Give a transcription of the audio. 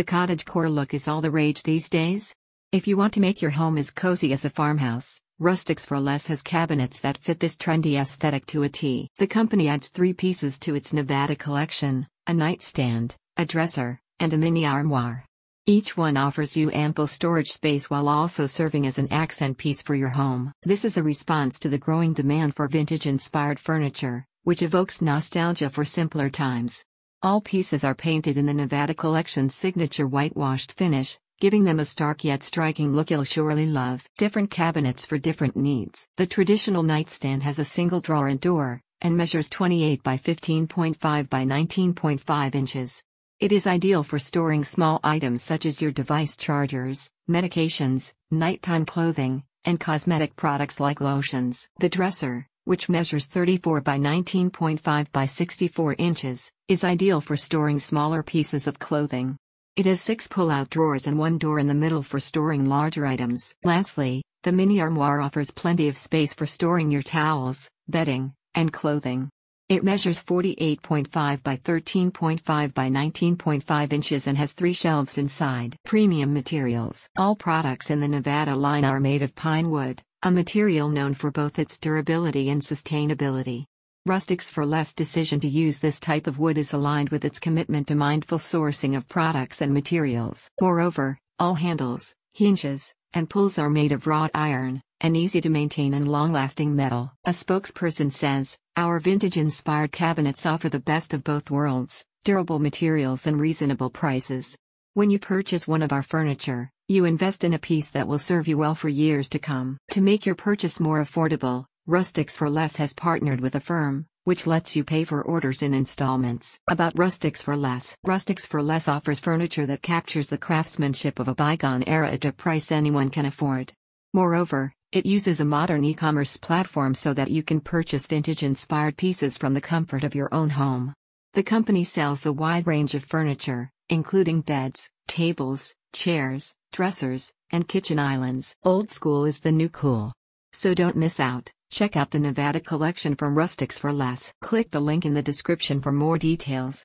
The cottage core look is all the rage these days. If you want to make your home as cozy as a farmhouse, Rustics for Less has cabinets that fit this trendy aesthetic to a T. The company adds three pieces to its Nevada collection a nightstand, a dresser, and a mini armoire. Each one offers you ample storage space while also serving as an accent piece for your home. This is a response to the growing demand for vintage inspired furniture, which evokes nostalgia for simpler times. All pieces are painted in the Nevada Collection's signature whitewashed finish, giving them a stark yet striking look you'll surely love. Different cabinets for different needs. The traditional nightstand has a single drawer and door, and measures 28 by 15.5 by 19.5 inches. It is ideal for storing small items such as your device chargers, medications, nighttime clothing, and cosmetic products like lotions. The dresser, which measures 34 by 19.5 by 64 inches, is ideal for storing smaller pieces of clothing. It has six pull-out drawers and one door in the middle for storing larger items. Lastly, the mini armoire offers plenty of space for storing your towels, bedding, and clothing. It measures 48.5 by 13.5 by 19.5 inches and has three shelves inside. Premium materials. All products in the Nevada line are made of pine wood, a material known for both its durability and sustainability. Rustics for Less decision to use this type of wood is aligned with its commitment to mindful sourcing of products and materials. Moreover, all handles, hinges, and pulls are made of wrought iron, an easy to maintain and long lasting metal. A spokesperson says, Our vintage inspired cabinets offer the best of both worlds durable materials and reasonable prices. When you purchase one of our furniture, you invest in a piece that will serve you well for years to come. To make your purchase more affordable, Rustics for Less has partnered with Affirm, which lets you pay for orders in installments. About Rustics for Less Rustics for Less offers furniture that captures the craftsmanship of a bygone era at a price anyone can afford. Moreover, it uses a modern e commerce platform so that you can purchase vintage inspired pieces from the comfort of your own home. The company sells a wide range of furniture, including beds, tables, chairs, dressers, and kitchen islands. Old school is the new cool. So don't miss out. Check out the Nevada collection from Rustics for Less. Click the link in the description for more details.